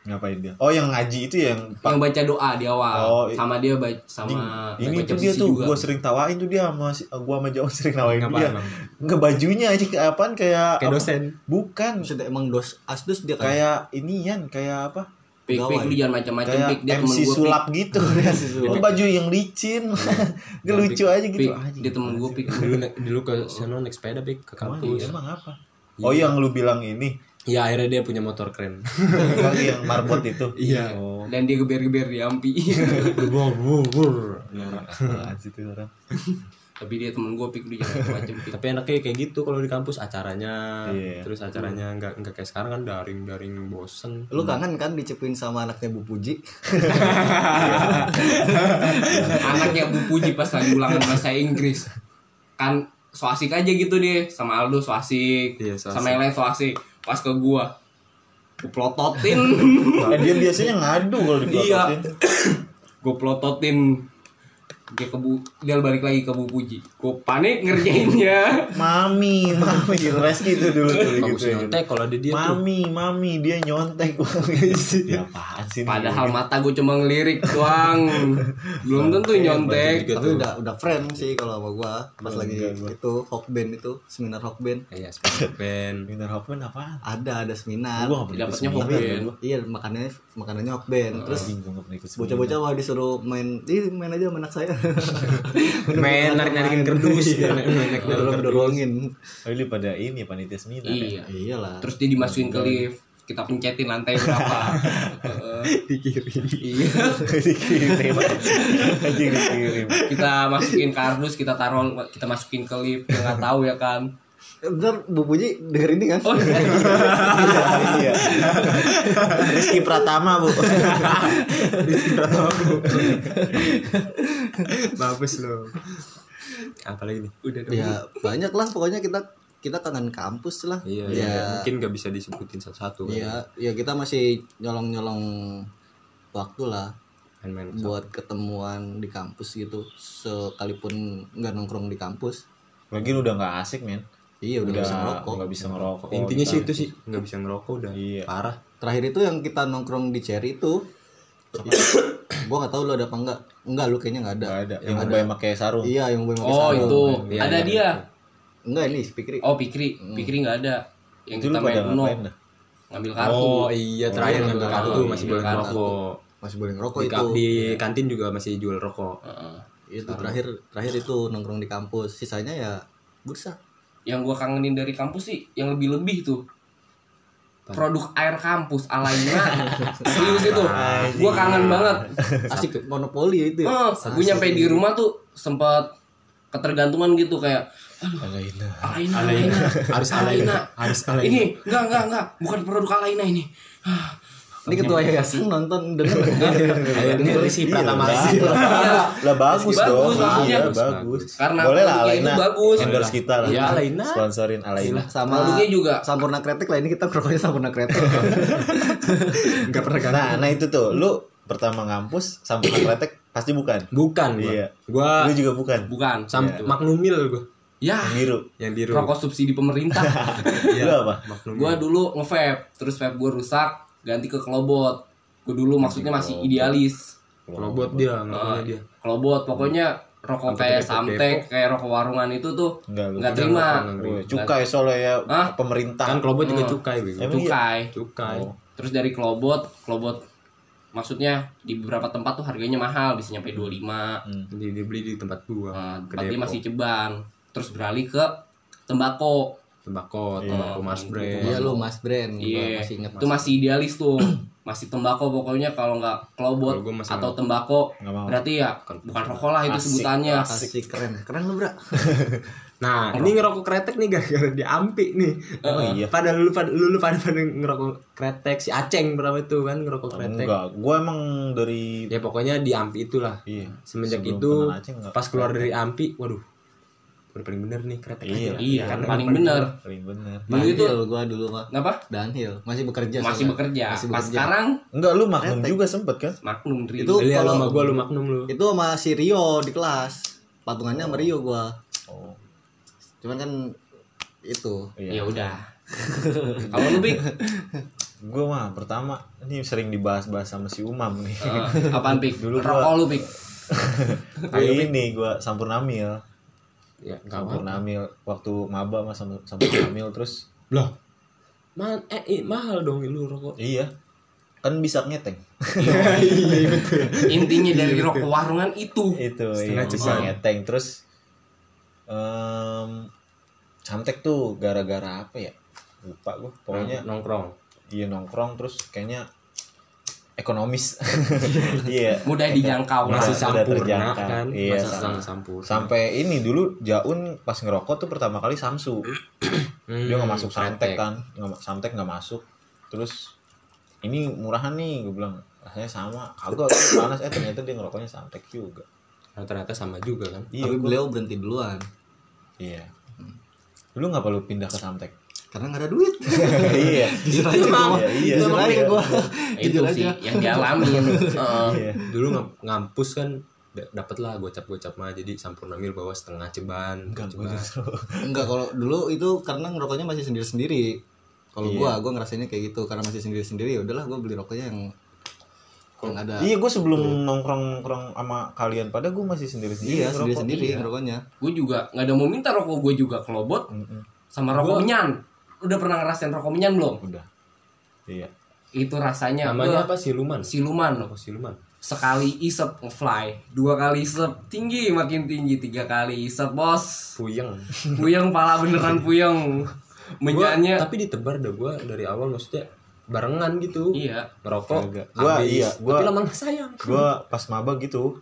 Ngapain dia? Oh yang ngaji itu yang yang baca doa di awal Oh, sama dia baca sama ini baca tuh dia tuh juga. gue sering tawain tuh dia sama si- gua sama Jawa sering nawain Ngapa dia. emang? Nggak bajunya aja kayak apaan kayak Kayak dosen. Bukan, Maksudnya emang dos asdos dia kan kayak inian kayak apa? Pik pik lu jangan macam-macam pik dia temen gue pik sulap gitu. (laughs) Oh, baju yang licin. (laughs) Gak lucu aja gitu. pik dia temen gue pik Dulu naik- dulu ke sana naik sepeda pik ke Emang, kampus. emang apa? Oh yang lu bilang ini Ya akhirnya dia punya motor keren. (laughs) Yang marbot itu. Iya. Oh. dan dia geber-geber di ampi Apaan sih tuh orang? Tapi dia temen gue pik. Lu jangan (laughs) pik. Tapi enaknya kayak gitu kalau di kampus acaranya. Iya. Terus acaranya nggak nggak kayak sekarang kan daring-daring bosen. lu kangen kan dicepuin sama anaknya Bu Puji? (laughs) Anaknya Bu Puji pas lagi ulangan bahasa Inggris. Kan so asik aja gitu deh sama Aldo so asik Iya, so sama yang lain so asik. Pas ke gua gue plototin (laughs) Eh, dia biasanya ngadu kalau iya. dipelototin. (coughs) gue plototin dia ke bu dia balik lagi ke Bu Puji gue panik ngerjainnya (laughs) Mami, mami, Reski itu dulu tuh Bagus gitu ya. nyontek kalau ada dia tuh. Mami, mami, dia nyontek ya apaan sih ini? padahal mata gue cuma ngelirik doang belum tentu nyontek juga tapi udah udah friend sih kalau sama gua pas lagi itu hawk band itu seminar hawk band Iya, special band. Winter Hoffman apaan? ada ada seminar Gua pernah ikut Dapatnya seminar, ya, gua. iya makanannya makanannya hawk band terus gua ikut seminar. bocah-bocah wah disuruh main ih main aja sama anak saya (laughs) Main narik-narikin kerdus, narik-narik dorong dorongin Oh, ini pada ini panitia seminar. ya? iya. Iyalah. Terus dia dimasukin ke lift. Kita pencetin lantai berapa. Heeh. (laughs) dikirim. iya. (laughs) Dikirim. Anjing dikirim. Kita masukin kardus kita taruh kita masukin ke lift. Nggak tahu ya kan Bentar, Bu Puji denger ini kan? oh iya. iya Rizky Pratama bu Bagus loh. Apalagi nih? Udah ya banyak lah pokoknya kita kita kangen kampus lah. Iya, ya, iya. Mungkin gak bisa disebutin satu-satu. kan. ya, ya kita masih nyolong-nyolong waktu lah Main-main. buat ketemuan di kampus gitu. Sekalipun nggak nongkrong di kampus. lagi lu udah nggak asik men Iya udah, udah bisa ngerokok. nggak bisa ngerokok Intinya Oh, sih itu sih nggak bisa ngerokok udah Iya. parah. Terakhir itu yang kita nongkrong di Cherry itu (coughs) gua nggak tahu lu ada apa enggak. Enggak lu kayaknya nggak ada. nggak ada yang bayar pakai sarung Iya yang mau pakai oh sarung. itu Iya, ada iya, dia Enggak ini Pikri. oh Pikri Pikri nggak ada yang itu kita main Uno ngambil kartu Oh iya terakhir iya, ngambil kartu masih Iya, boleh ngerokok. Masih boleh ngerokok Di, itu. di kantin juga masih jual rokok. Heeh. itu terakhir terakhir itu nongkrong di kampus sisanya ya bursa yang gua kangenin dari kampus sih yang lebih lebih tuh produk air kampus Alaina (laughs) serius itu. Gua kangen banget. Asik monopoli itu. Ya oh, gue nyampe di rumah tuh sempat ketergantungan gitu kayak Alaina. Alaina Alaina. Harus Alaina, harus Alaina. ini enggak enggak enggak. Bukan produk Alaina ini. Ah, ini ketua yayasan nonton denger denger sih Pratama Iya, sih. lah. lah bagus, dong. Iya. Bagus, bagus. Karena boleh lah Alaina. bagus. endorse kita lah. Iya, Alaina. sponsorin Alaina. Sama Produknya juga. sampurna kretek lah ini kita rokoknya sampurna kretek. (laughs) Enggak pernah kan? nah nah itu tuh. Lu pertama ngampus sampai kretek pasti bukan? Bukan. Iya. Gua lu juga bukan? Bukan. Sam Iya. Magnumil gua. ya. Yang biru. Yang biru. rokok subsidi pemerintah. (laughs) Lu apa? Gua dulu nge-vape terus vape gua rusak ganti ke kelobot gua dulu maksudnya masih idealis Kelobot dia, ngerokoknya dia. kelobot pokoknya rokok kayak samtek kayak rokok warungan itu tuh nggak terima cukai soalnya ya Hah? pemerintah Kan kelobot juga Hmm. cukai, iya? cukai Cukai. Oh. terus dari kelobot kelobot maksudnya di beberapa tempat tuh harganya mahal bisa nyampe 25 Hmm. Dia, dia beli di tempat gua. Nah, ke tempat dia masih ceban terus beralih ke tembakau tembakau, Iya. tembakau Mas Bre. iya lu mas brand iya masih inget itu masih idealis tuh masih tembakau pokoknya kalau nggak masih atau tembakau berarti ya bukan rokok lah itu Asik, sebutannya asik keren keren lu bra (laughs) Nah, ini ngerokok kretek nih gara-gara di Ampi nih. Oh iya. Pada lu pada lu, lu pada pada ngerokok kretek si Aceng berapa itu kan ngerokok kretek. enggak gua emang dari Ya pokoknya di Ampi itulah. iya Semenjak Sebelum itu pas keluar dari Ampi, waduh. Udah paling bener nih kretek. Iya. aja. iya Karena paling paling bener. paling bener. Dulu itu gua dulu mah kenapa Dunhill masih bekerja masih soalnya. bekerja. Masih pas bekerja. sekarang enggak lu magnum juga sempet kan? Magnum Dri. Itu- Iya, kalau- sama gua lu maknum lu. itu sama si Rio di kelas. Patungannya sama Rio gua. Oh. Cuman kan itu. Iya. ya udah. (laughs) Kalau lu Bik? Gue mah pertama ini sering dibahas-bahas sama si Umam nih. Eh, apaan pik (laughs) Dulu rokok lu pik Kayak (laughs) ini gue Sampurnamil ya nggak apa Sampurnamil waktu maba mas Sam- Sampurnamil terus lah. Man, eh, eh, mahal dong lu rokok. Iya. Kan bisa ngeteng. (laughs) Intinya dari rokok warungan itu. Itu Setengah iya, bisa ngeteng. Terus em Samtek tuh gara-gara apa ya? Lupa gue pokoknya nongkrong. Iya nongkrong. Terus kayaknya ekonomis. (laughs) Iya. Mudah dijangkau Masih sampurna terjangkau. kan Iya, masih sampurna. sampai ini dulu Jaun pas ngerokok tuh pertama kali Samsu. Hmm, dia nggak masuk Samtek kan? Nggak Samtek nggak masuk. Terus ini murahan nih gue bilang. Rasanya sama. Kagak panas. Eh ternyata dia ngerokoknya Samtek juga. Nah, ternyata sama juga kan? Iya Tapi gua- beliau berhenti duluan. Iya. Lu nggak perlu pindah ke Samtek karena nggak ada duit. (laughs) iya Jujur aja gua. Iya, iya. Jujur aja gua. itu sih aja. yang dialamin (laughs) Heeh. iya dulu ngam- ngampus kan da- dapet lah gocap-gocap mah jadi sampurnamil bawa setengah ceban enggak gue ceban. justru (laughs) Enggak kalau dulu itu karena ngerokoknya masih sendiri-sendiri. Kalau Iya. gua, gua ngerasainnya kayak gitu karena masih sendiri-sendiri ya udahlah gua beli rokoknya yang yang ada iya gue sebelum nongkrong nongkrong sama kalian pada gue masih sendiri sendiri Iya, sendiri-sendiri ngerokoknya. gue juga nggak ada mau minta rokok gue juga kelobot sama rokok udah pernah ngerasain rokok menyan belum? Udah. Iya. Itu rasanya namanya apa? Siluman? siluman. Rokok siluman? Sekali isep ngefly dua kali isep tinggi makin tinggi. Tiga kali isep bos. Puyeng. (laughs) Puyeng pala beneran puyeng. Gua- menyanyi tapi ditebar dah gue dari awal maksudnya barengan gitu. Iya. Ngerokok. Kagak. Gua habis. iya, gua- tapi lama nggak sayang. gue pas maba gitu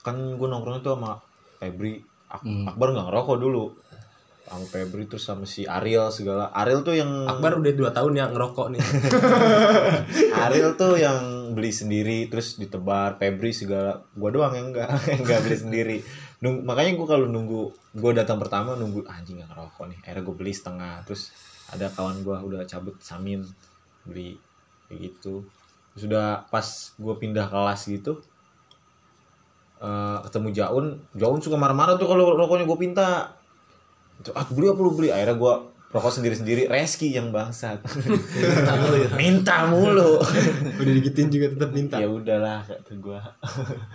kan gue nongkrong tuh sama Febri. Ak- Hmm. Akbar nggak ngerokok dulu sama Febri terus sama si Ariel segala. Ariel tuh yang Akbar udah dua tahun ya ngerokok nih. (laughs) Ariel tuh yang beli sendiri terus ditebar. Febri segala. Gue doang yang enggak (laughs) yang enggak beli sendiri. Nung- makanya gue kalau nunggu gue datang pertama nunggu anjing nggak ngerokok nih. Akhirnya gue beli setengah. Terus ada kawan gue udah cabut samin beli kayak gitu. Sudah pas gue pindah kelas gitu eh, ketemu Jaun. Jaun suka marah-marah tuh kalau rokoknya gue pinta ah beli apa lu beli? Akhirnya gue rokok sendiri-sendiri. Reski yang bangsat. (laughs) Minta mulu. (laughs) Udah digituin juga tetap minta. Ya udahlah kata gue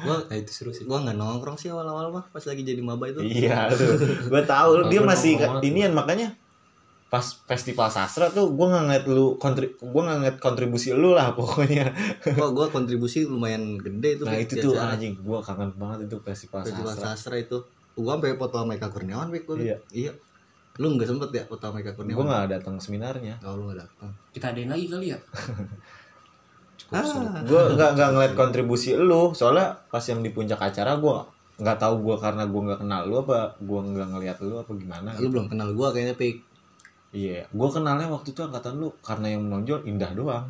Gua (laughs) nah itu seru sih. Gua nggak nongkrong sih awal-awal mah pas lagi jadi maba itu. iya tuh gue tahu dia masih banget. inian makanya pas festival sastra tuh gue nggak ngeliat lu kontri gue nggak ngeliat kontribusi lu lah pokoknya. Gua gua kontribusi lumayan gede itu. nah itu tuh anjing. Gue kangen banget itu festival Festival sastra. sastra itu. Gua sampai foto sama Eka Kurniawan, Pik, gua. Iya. Iya. Lu nggak sempet ya foto sama Eka gue Kurniawan? nggak datang seminarnya Oh, lu nggak datang. kita adain lagi kali ya (laughs) Ah, gue nggak nggak ngeliat kontribusi lu soalnya pas yang di puncak acara gue nggak tahu gue karena gue nggak kenal lu apa gue nggak ngeliat lu apa gimana lu belum kenal gua kayaknya, Pik. iya gue kenalnya waktu itu angkatan lu karena yang menonjol indah doang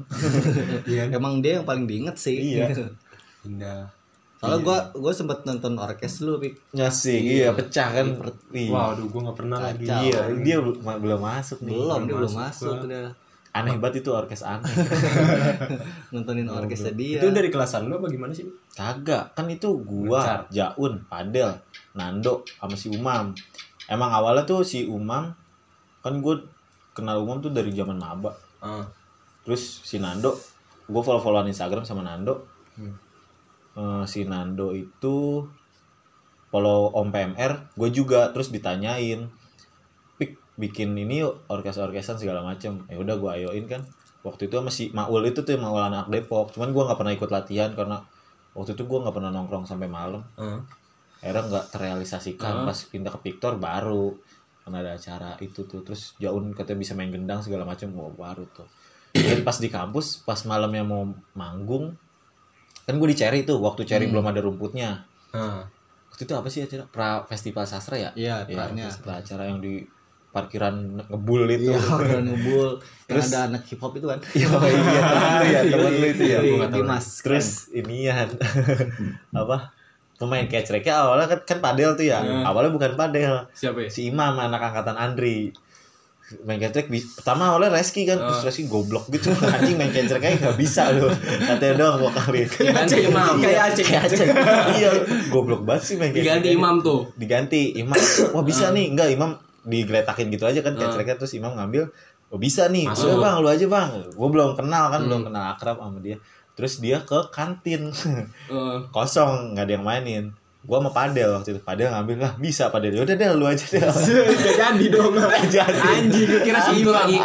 (laughs) Emang dia yang paling diinget sih. Iya. (laughs) indah Soalnya gua gua sempet nonton orkes lu, Pik. Nyasik, iya, pecah kan. Iya. waduh gue nggak pernah lagi Kacau. Iya, dia belum belum masuk nih. Belum, dia belum masuk gua. udah. Aneh banget itu orkes aneh. (laughs) Nontonin orkesnya dia. itu dari kelasan lu apa gimana sih Kagak, kan itu gua, Jaun, Padel, Nando, sama si Umam. Emang awalnya tuh si Umam kan gue kenal Umam tuh dari zaman maba. Ah. Terus si Nando, gue follow-followan Instagram sama Nando. Hmm. Eh, si Nando itu follow Om PMR, gue juga terus ditanyain, Pik bikin ini yuk orkes-orkesan segala macem. Ya udah gue ayoin kan. Waktu itu sama si Maul itu tuh Maul anak Depok. Cuman gue nggak pernah ikut latihan karena waktu itu gue nggak pernah nongkrong sampai malam. Ah. Akhirnya nggak terrealisasikan. Ah. Pas pindah ke Victor baru karena ada acara itu tuh. Terus Jaun katanya bisa main gendang segala macem. Wah baru tuh. Dan pas di kampus, pas malamnya mau manggung, kan gue di Cherry tuh. Waktu Cherry Hmm. belum ada rumputnya. Ah. Waktu itu apa sih acara? Pra Festival Sastra ya? Iya, Iya, pra-nya. pra acara yang di parkiran ngebul itu. Iya, orang ngebul. (laughs) Yang Terus- ada anak hip hop itu kan. (laughs) Iya, iya, lu ya, temen lu itu ya. Nggak tahu. Dimas. Terus inian (laughs) apa? Pemain kecreknya awalnya kan, kan padel tuh ya. Hmm. Awalnya bukan padel. siapa ya Si Imam anak angkatan Andri. Main kecrek bi- pertama awalnya Reski kan, terus Oh. Reski goblok gitu. Anjing main kecrek aja gak bisa loh. Katanya doang vokalis. (laughs) Diganti imam. Iya, kayak Aceh. Iya, goblok banget sih main diganti kecrek. imam tuh diganti imam wah bisa nih enggak imam digeletakin gitu aja kan kecreknya terus imam ngambil oh bisa nih Masuk. udah bang lu aja bang gue belum kenal kan belum kenal akrab sama dia terus dia ke kantin (laughs) kosong nggak ada yang mainin gue sama Padel waktu itu. Padel ngambil lah bisa Padel. Udah deh lu aja deh. (laughs) Gak jadi dong. (laughs) jadi. Anjing, gue kira si Imam. gua banget.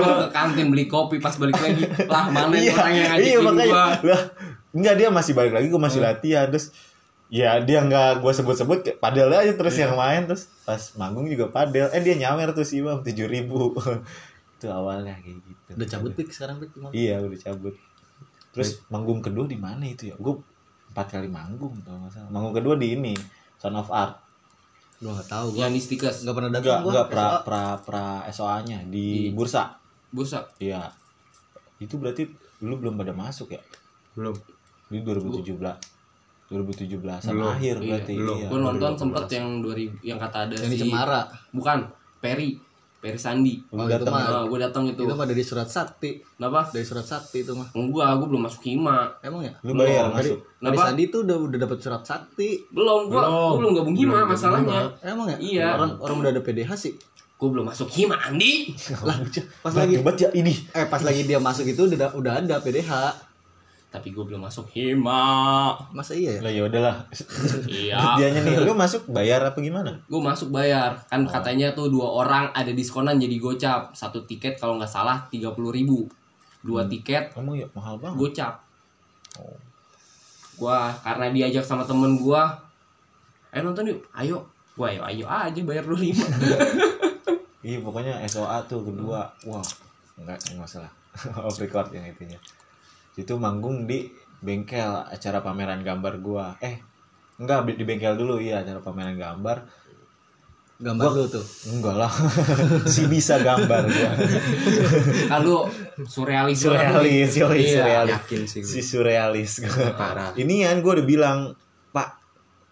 ke kantin beli kopi pas balik lagi. Lah mana iya, orang yang ngajakin iya makanya. gua? Lah enggak dia masih balik lagi gue masih latihan terus ya dia nggak gue sebut-sebut padel aja terus yang main terus pas manggung juga padel. Eh dia nyamer tuh sih bang tujuh ribu. (laughs) Itu awalnya kayak gitu. Udah cabut pik sekarang pik. Imam. iya udah cabut. Terus manggung kedua di mana itu ya? Gue empat kali manggung kalau nggak salah manggung kedua di ini Son of Art Gua enggak tahu gua. yang di stickers Enggak pernah datang gua. enggak pra pra pra SOA nya di Di- bursa bursa iya itu berarti lu belum pada masuk ya Belum. di 2017 2017 Belum. akhir Iya, berarti belum. iya. gua nonton 2018. sempet yang 2000 yang kata ada Yang si Cemara. bukan Perry Perry Sandi Oh, itu datang. Nah, gue datang itu. Itu mah dari surat sakti. Kenapa? Dari surat sakti itu mah. Enggak, gue belum masuk hima. Emang ya? lu bayar Belum. masuk Kenapa? Sandi tuh udah udah dapat surat sakti. Belum, gua, Belum. gua belum gabung hima Belum masalahnya. Emang ya? Iya. Orang orang udah ada PDH sih. Gue belum masuk hima, Andi. (laughs) Lah, pas lagi hebat ya ini eh pas lagi dia masuk itu udah udah ada PDH. Tapi gue belum masuk hima. Masa iya ya? lah ya udahlah Iya. (laughs) dianya nih lu masuk bayar apa gimana Gue masuk bayar. Kan katanya tuh dua orang ada diskonan jadi gocap. Satu tiket kalau nggak salah 30 ribu. Dua tiket kamu ya mahal banget gocap. Gua karena diajak sama temen gua, ayo nonton yuk, ayo. Gua ayo ayo aja bayar 25 (laughs) iya pokoknya SOA tuh kedua wah enggak enggak salah (laughs) off record yang itunya itu manggung di bengkel acara pameran gambar gua eh enggak di bengkel dulu iya acara pameran gambar Gambar lu tuh. enggak lah (laughs) si bisa gambar gua (laughs) Kalau surrealis banget nih. surrealis yoi, Iya, surrealis yakin sih gue. si surrealis Parah. ini kan gue udah bilang pak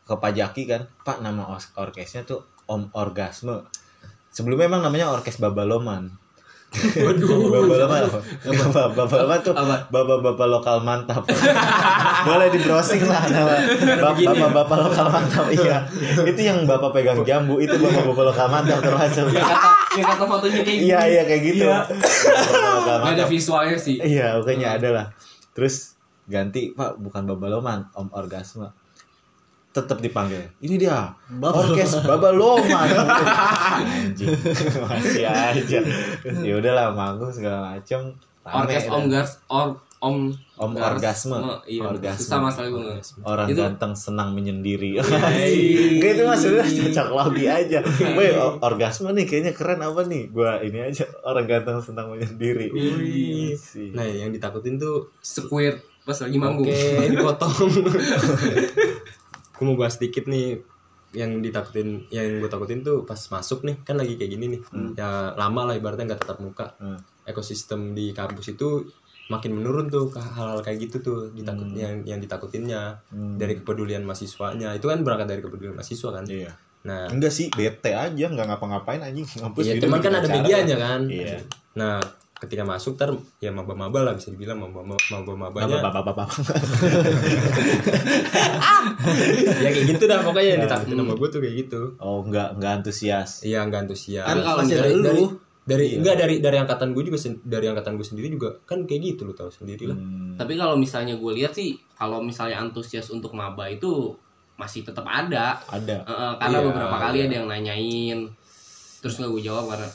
ke Pak Jaki kan pak nama orkesnya tuh Om Orgasme sebelumnya emang namanya orkes Babaloman Waduh, tuh bapak-bapak lokal mantap. Boleh di browsing lah nama bapak-bapak lokal mantap. Iya, itu yang bapak pegang jambu itu bapak-bapak lokal mantap termasuk. Yang kata, fotonya kayak Iya iya kayak gitu. Iya. Ada visualnya sih. Iya, pokoknya ada lah. Terus ganti Pak, bukan Babaloman, Om Orgasme. Tetap dipanggil. Ini dia, orkes Babaloman. (laughs) Anjing, masih aja. Ya udahlah, manggung segala macem. Rame Orkes. Om Gars or Om Om Gars- Orgasme. Oh, Iya, Orgasme. susah masalah gue. Orang Itu- ganteng senang menyendiri. Iya. (laughs) Enggak itu maksudnya cocok logi aja. (laughs) Woi, o- orgasme nih kayaknya keren apa nih? Gua ini aja orang ganteng senang menyendiri. Nah, yang ditakutin tuh Squirt pas lagi manggung. Oke, dipotong. Gue mau bahas dikit nih yang ditakutin yang gue takutin tuh pas masuk nih kan lagi kayak gini nih ya lama lah ibaratnya nggak tetap muka Hmm. ekosistem di kampus itu makin menurun tuh ke hal-hal kayak gitu tuh ditakut yang yang ditakutinnya Hmm. dari kepedulian mahasiswanya itu kan berangkat dari kepedulian mahasiswa kan Iya. nah Enggak sih, bete aja, nggak ngapa-ngapain anjing. Ngampus ya gitu cuman kan ada medianya kan Iya. nah ketika masuk ter ya maba-maba lah bisa dibilang maba maba mabanya Bapak-bapak. (laughs) ya kayak gitu dah pokoknya yang ditakutin sama gue tuh kayak gitu Oh, enggak enggak antusias. Iya nggak antusias. Kan kalau dari, dari, dari Iya. enggak dari dari angkatan gue juga dari angkatan gue sendiri juga kan kayak gitu lo tahu sendiri lah. Hmm. Tapi kalau misalnya gue lihat sih, kalau misalnya antusias untuk maba itu masih tetap ada. Ada. Eh, eh, karena Iya, beberapa kali iya. ada yang nanyain, terus nggak gue jawab karena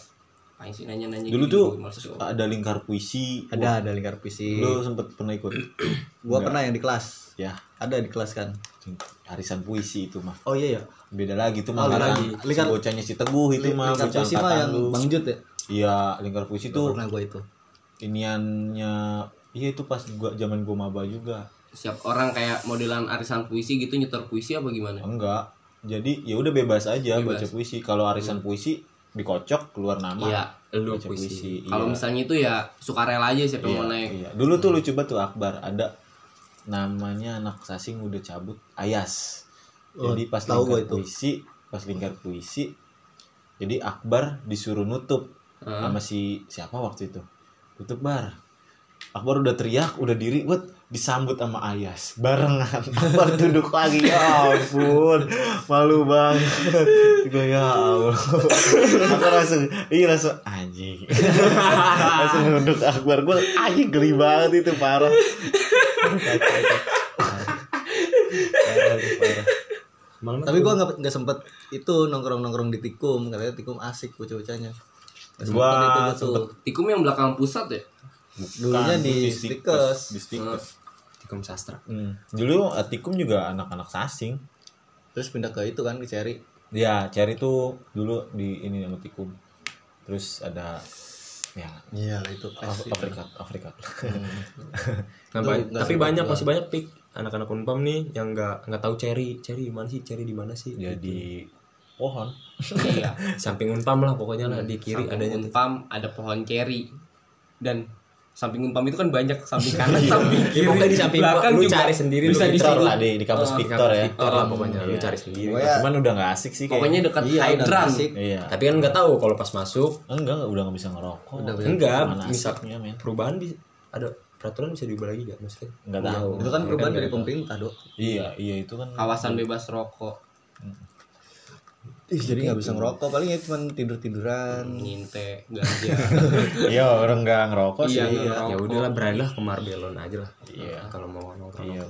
Apain sih nanya-nanya Dulu gitu, tuh ada lingkar puisi. Ada ada lingkar puisi. Lu sempet pernah ikut? (clears throat) Gua Enggak. pernah yang di kelas. Ya, Ada di kelas kan. arisan puisi itu mah. Oh iya ya. Beda lagi tuh Oh, mah. karena lagi. si Lingkar- bocahnya si Teguh itu mah lingkar bocah puisi mah yang lu. Bang Jut ya. Iya, lingkar puisi Tuh. tuh Pernah gua itu. iniannya iya itu pas gua zaman gua maba juga. Siap orang kayak modelan arisan puisi gitu nyetor puisi apa gimana? Enggak. Jadi ya udah bebas aja Bebas. baca puisi. Kalau arisan puisi dikocok keluar nama. Iya. Lu puisi. puisi. Kalau iya. misalnya itu ya sukarela aja siapa Iya, mau naik. iya. Dulu tuh lucu banget tuh Akbar ada namanya anak sasing udah cabut Ayas. Oh, Jadi pas lingkar itu. puisi, pas lingkar puisi, jadi Akbar disuruh nutup Heeh. sama si siapa waktu itu. Tutup bar. Akbar udah teriak, udah diri, buat disambut sama Ayas barengan. Akbar duduk lagi, ya ampun, malu banget. Gue ya tolol aku langsung iya langsung anjing langsung nunduk akbar gue anjing geli banget itu parah Tapi gua nggak nggak sempet itu nongkrong nongkrong di tikum katanya tikum asik bocah-bocahnya. Nggak Gua sempet itu gua tuh. Tikum yang belakang pusat ya? Dulunya Bukan, di di Stikes. di Stikes. Tikum sastra. Hmm. Dulu Atikum juga anak-anak sasing. Terus pindah ke itu kan ke Cherry. Ya, Cherry tuh dulu di ini sama Tikum. Terus ada ya Iya itu Af- Afrika, Afrika. Nah, ba- nggak tapi banyak masih banyak pik anak-anak unpam nih yang nggak nggak tahu cherry cherry di mana sih cherry di mana sih Ya di pohon. Iya. samping unpam lah pokoknya lah di kiri Samping adanya. Unpam ada pohon ceri. Dan samping Unpam itu kan banyak samping (laughs) kanan, samping Ya, kiri. pokoknya di samping belakang lu juga cari sendiri bisa lu di lah di, di kampus Ah, Victor ya. Victor lah pokoknya lu Iya. cari sendiri Pokoknya- Cuman udah gak asik sih Pokoknya kayaknya. dekat Iya, hydran. asik. Iya. tapi kan nggak tahu kalau pas masuk Enggak, udah gak bisa ngerokok. Udah enggak bisa men? perubahan bisa ada peraturan bisa diubah lagi nggak maksudnya Enggak tahu. Itu kan perubahan dari pemerintah, Dok. Iya, iya itu kan Kawasan bebas rokok. Ih, jadi nggak bisa ngerokok, paling ya cuma tidur-tiduran. Nginte, ganja. (laughs) Iya, orang enggak ngerokok sih. Iya, Iya. ngerokok. ya udahlah beranilah ke Marbelon aja lah Iya. kalau mau nongkrong Iya.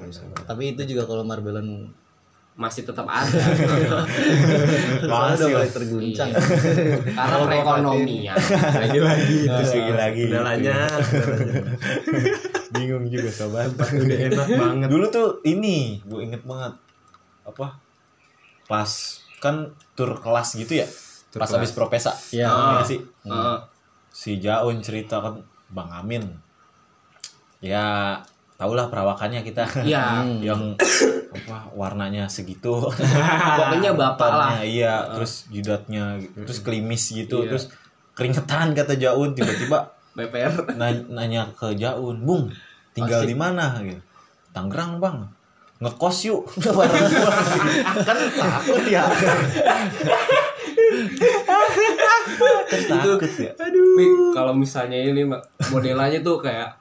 Tapi itu juga kalau Marbelon Masih tetap ada. (laughs) Masih mulai terguncang. Iya. Karena perekonomian. lagi lagi Terus lagi lagi. udah lanjut (laughs) Bingung juga sobat. udah enak banget Dulu tuh ini, gue inget banget. Apa? Pas kan tur kelas gitu ya. Tur Pas kelas. habis propesa. Iya. Iya sih. Heeh. Si Jaun cerita kan Bang Amin. Ya, tahulah perawakannya kita. Iya. (laughs) yang apa warnanya segitu (laughs) Pokoknya bapak lah. Iya terus jidatnya terus klimis gitu Iya. terus keringetan kata Jaun tiba-tiba BPR. na- nanya ke Jaun Bung tinggal di mana gitu Tangerang bang ngekos yuk. Bareng gua. Kan takut ya. Kan takut ya. Tapi kalau misalnya ini modelannya tuh kayak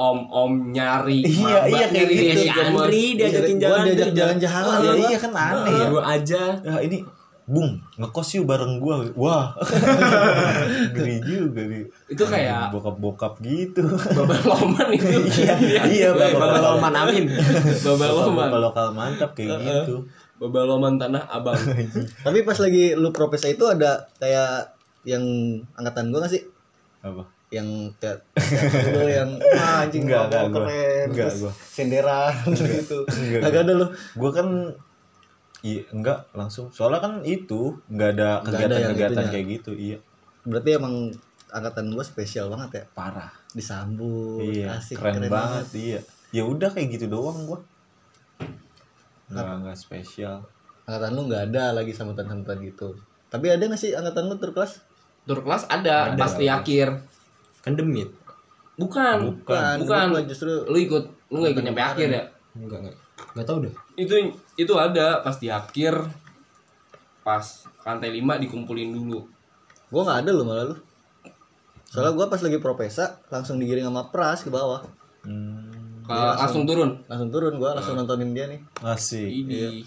om-om nyari, Iya, iya, kayak nyari gitu. gemes. diajakin Gua jalan diajak tuh, jalan-jalan. Iya, iya kan aneh ya. Gua aja. Ya ini Bung ngekos yuk bareng gua wah (laughs) ngeri juga nih Itu kayak bokap-bokap gitu babal loman itu. (laughs) iya iya Bapak bapak Loman Amin (laughs) babal loman. bapak lokal mantap kayak gitu Babal loman tanah abang. Tapi pas lagi lu propesa itu ada kayak yang angkatan gua gak sih? apa Yang kayak lu yang anjing Enggak, enggak, keren. Enggak, terus gua. senderan gitu. Enggak, Agak ada lu. gua kan iya enggak langsung soalnya kan itu enggak ada Nggak ada yang kegiatan-kegiatan kayak gitu iya Berarti emang angkatan gua spesial banget ya. parah Disambut, iya asik, keren, banget iya ya udah kayak gitu doang gua enggak enggak spesial Angkatan lu nggak ada lagi sambutan-sambutan gitu. Tapi ada nggak sih angkatan lu terkelas? Tur kelas ada, Ada. pas di akhir. kan demit Bukan. Bukan, Bukan. gua justru Lu ikut, lu nggak ikut nyampe akhir ya? enggak enggak enggak tahu deh Itu itu ada pas di akhir. Pas lantai 5 dikumpulin dulu. gua nggak ada lu malah lu. Soalnya gua pas lagi propesa langsung digiring sama Pras ke bawah. hmm, Ke- langsung turun. Langsung turun gua langsung nontonin dia nih. masih Ini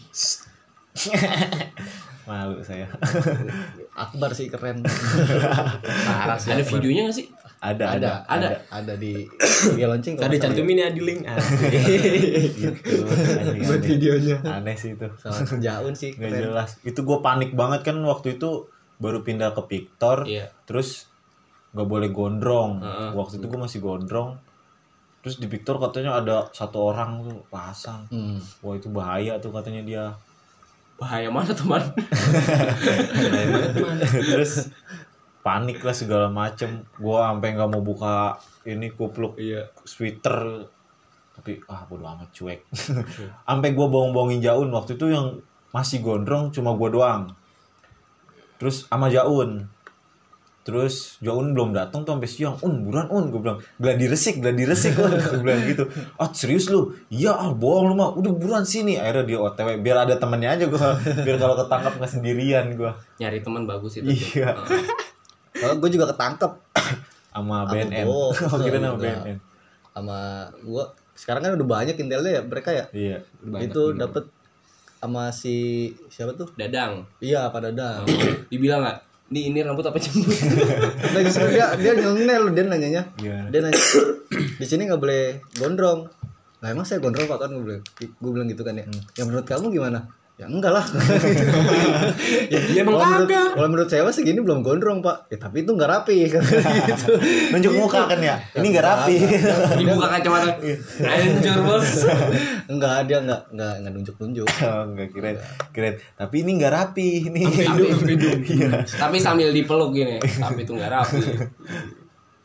(laughs) malu saya Akbar sih keren. parah sih ada videonya gak sih? Ada ada Ada. ada di (coughs) IG launching tadi salah cantumin ya di link gitu (laughs) aneh, buat aneh. videonya aneh sih itu sama Jaun sih nggak keren. jelas itu gue panik banget kan waktu itu baru pindah ke Victor Iya. terus nggak boleh gondrong Heeh. waktu itu gue masih gondrong terus di Victor katanya ada satu orang tuh pasang Hmm. wah itu bahaya tuh katanya dia Bahaya mana teman? (laughs) terus panik lah segala macem. Gue sampai nggak mau buka ini kupluk Iya. sweater. Tapi ah bodo amat cuek. (laughs) Sampai gue bohong-bohongin Jaun. Waktu itu yang masih gondrong cuma gue doang. Terus sama Jaun. Terus Jaun belum datang tuh sampai siang. Un buruan un gue bilang. Gladi resik gladi resik un. Gue bilang gitu. (laughs) Ah serius lu? Iya ah bohong lu mah. Udah buruan sini. Akhirnya dia otw biar ada temennya aja gue (laughs) biar kalau ketangkap nggak sendirian gue Nyari teman bagus itu. Iya. Soalnya gue juga ketangkep sama BNN oh kira nama. BNN sama gua. Sekarang kan udah banyak intelnya ya mereka ya. iya Banyak itu dapet sama si siapa tuh Dadang. iya Pak Dadang Dibilang nggak? Ini ini rambut apa jembut? nah justru dia dia nyeleneh loh dia nanyanya Gimana? dia nanya (coughs) di sini nggak boleh gondrong lah emang saya gondrong pak kan gue bilang gue bilang gitu kan ya ya menurut kamu gimana ya enggak lah (laughs) ya dia emang kalau menurut, kagak. kalau menurut saya segini belum gondrong pak ya tapi itu nggak rapi kan (laughs) gitu Nunjuk muka kan ya. Ini nggak rapi. Dibuka kacamata. Anjir bos. enggak dia enggak enggak enggak nunjuk nunjuk (laughs) Oh, enggak keren. Keren. Tapi ini nggak rapi ini. Iya. Tapi sambil dipeluk gini. Tapi itu nggak rapi.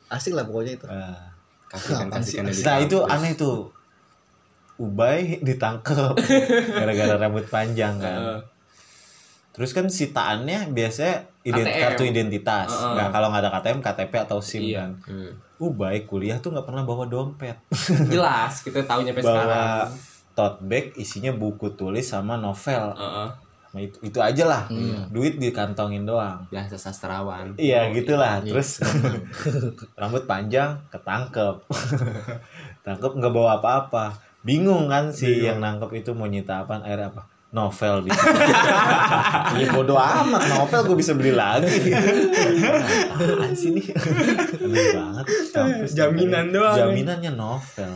asik lah pokoknya itu Ah. kasihkan kasihkan Nah itu aneh tuh. Ubay ditangkep (laughs) gara-gara rambut panjang kan. Heeh. Terus kan sitaannya biasanya ident KTM. kartu identitas. Heeh. Nggak kalau nggak ada KTM, KTP atau SIM Iya. kan. Hmm. Ubay kuliah tuh nggak pernah bawa dompet. (laughs) Jelas kita tahunya sampai sekarang. bawa tote bag isinya buku tulis sama novel. Heeh. Nah, itu, itu aja lah. Duit dikantongin doang. biasa sastrawan Iya gitulah. Terus (laughs) rambut panjang ketangkep. Tangkep nggak bawa apa-apa. Bingung kan si yang nangkep itu mau nyita apa? Akhirnya apa? Novel bisa. (laughs) Iya bodo amat novel gue bisa beli lagi. Apaan sih nih? Aneh banget. Kampus. Jaminan doang. Jaminannya novel.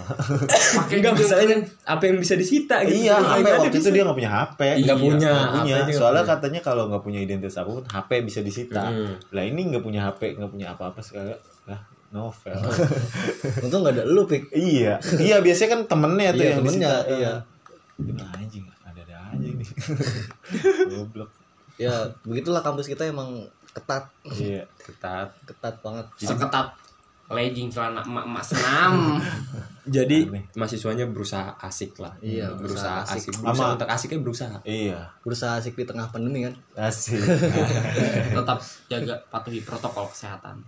Pakai enggak masalahnya keren. apa yang bisa disita gitu iya, HP waktu itu bisa. dia nggak punya HP. Nggak Iya, punya, nggak punya. Soalnya punya. katanya kalau nggak punya identitas apa pun, HP bisa disita. Hmm. Lah ini nggak punya HP, nggak punya apa-apa sekali. Lah, novel. (laughs) untung nggak ada lu pik iya, iya biasanya kan temennya tuh Iya, yang temennya, disita. iya. Gimana anjing, ada-ada aja ini. (laughs) Goblok. ya begitulah kampus kita emang ketat Iya. ketat ketat banget seketat legging celana emak-emak senam. (laughs) jadi Aneh. mahasiswanya berusaha asik lah Iya, berusaha berusaha asik asik. berusaha untuk asiknya berusaha Iya, berusaha asik di tengah pandemi kan asik. Tetap jaga patuhi protokol kesehatan.